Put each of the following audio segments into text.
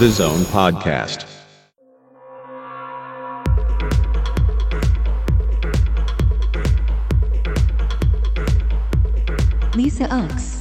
The Zone Podcast. Lisa Ux.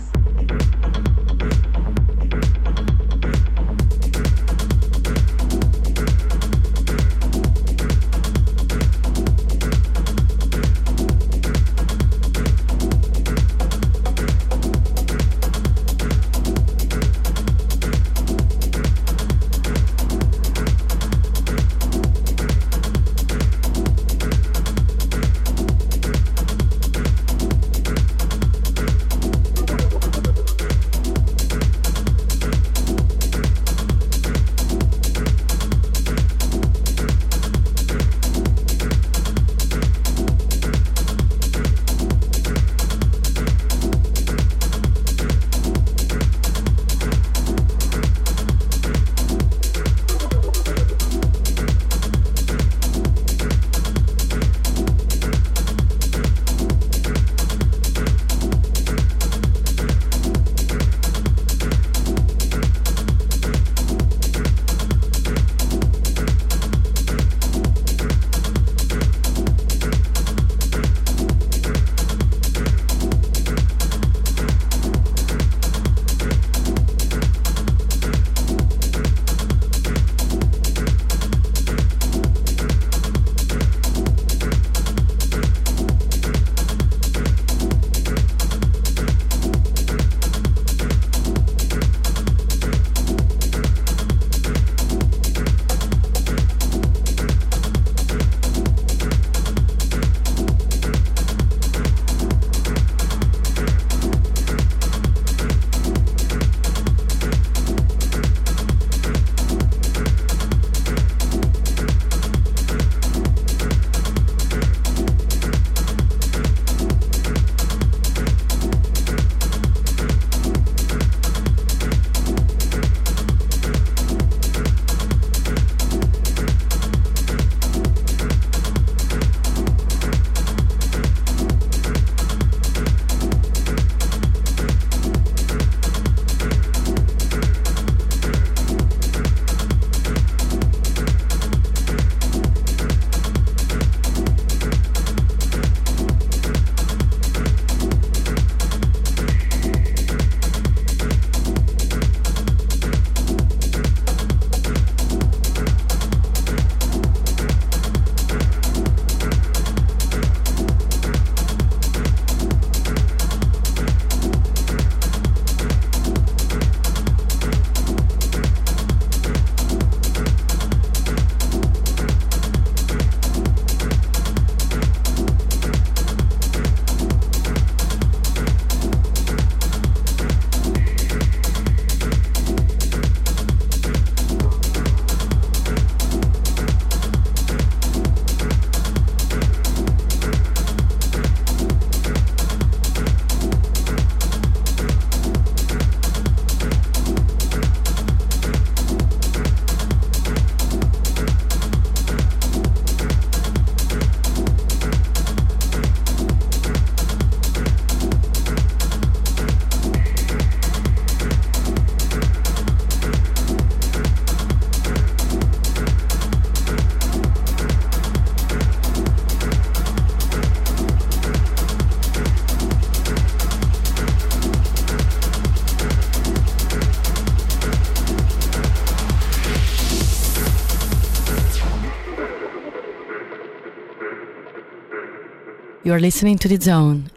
You are listening to The Zone,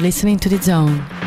listening to The Zone.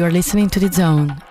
You are listening to The Zone.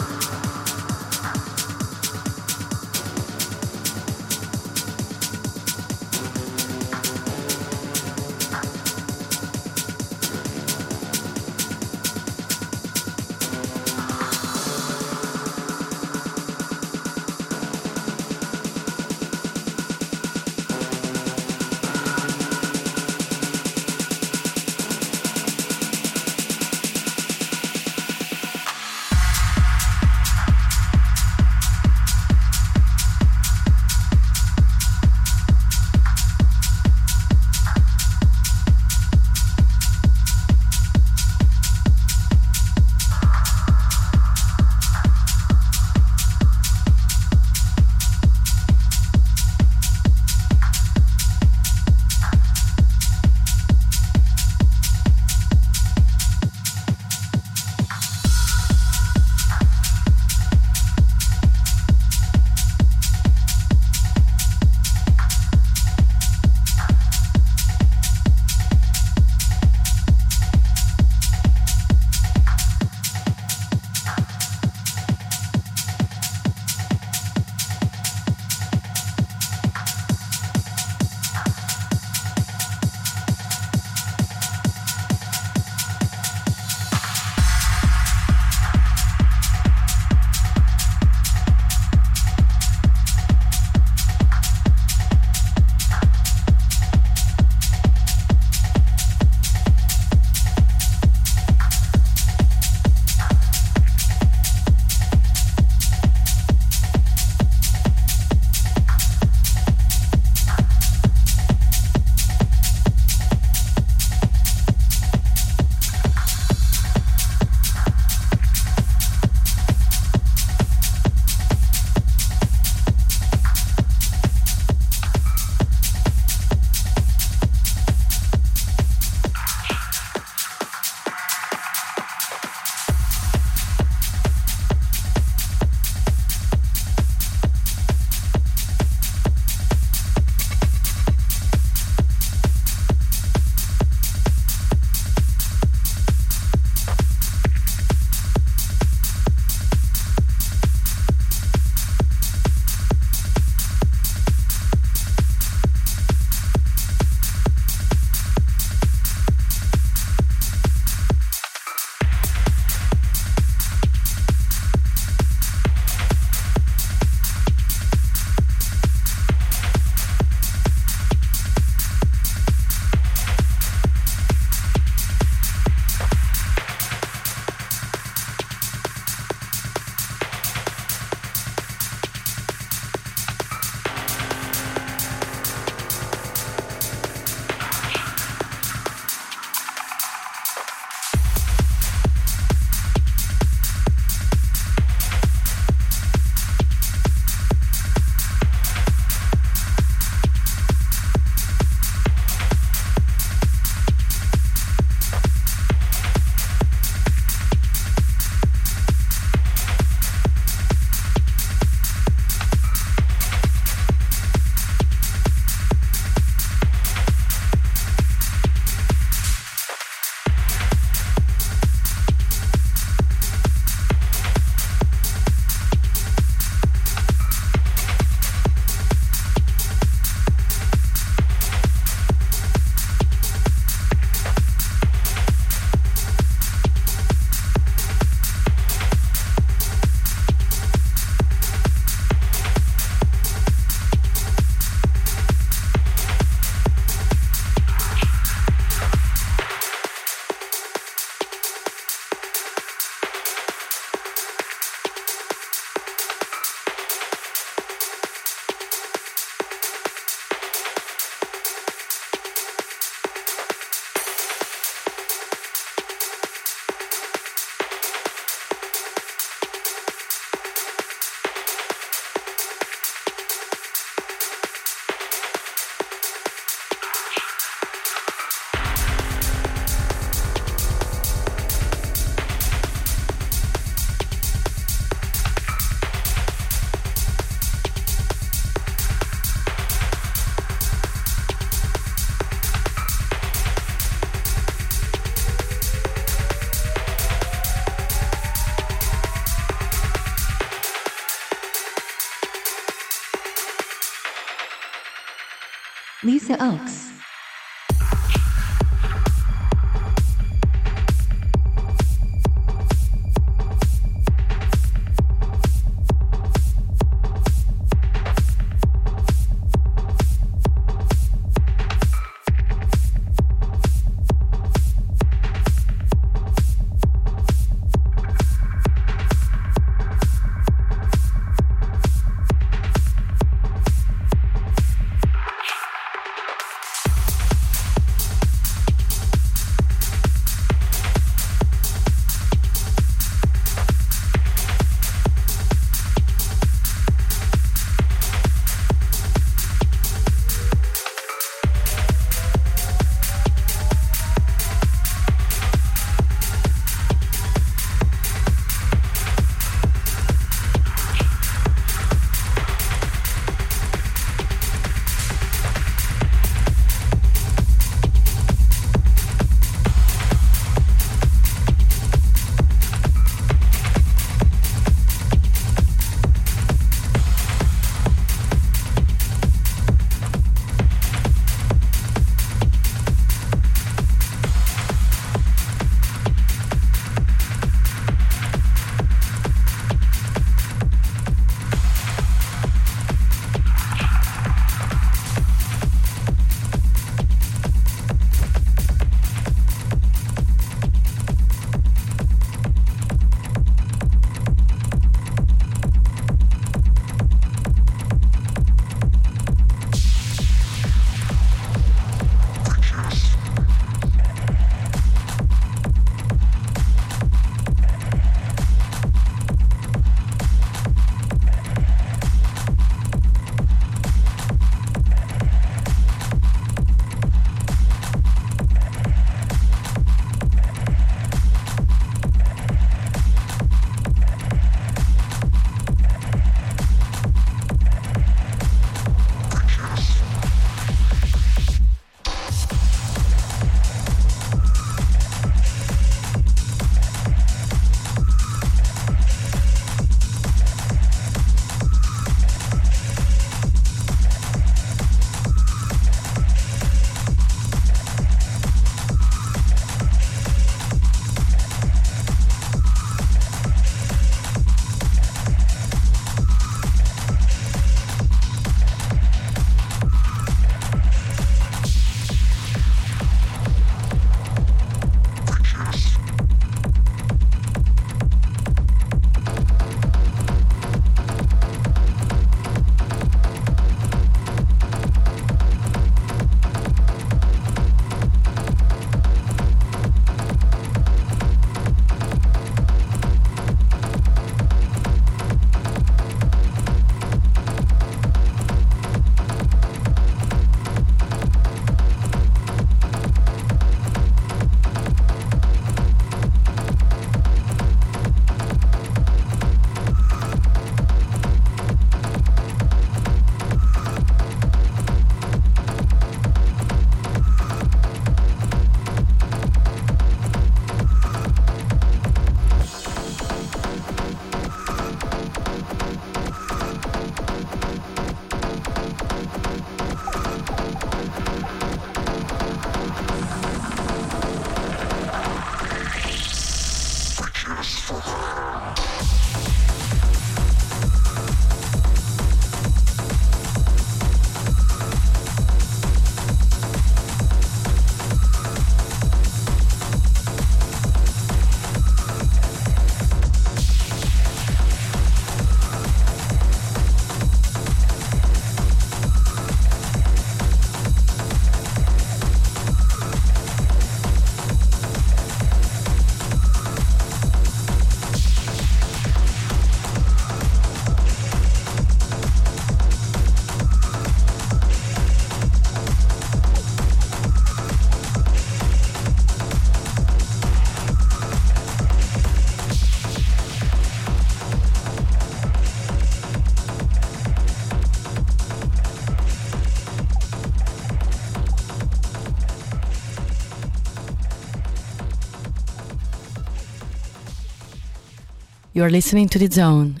You are listening to The Zone,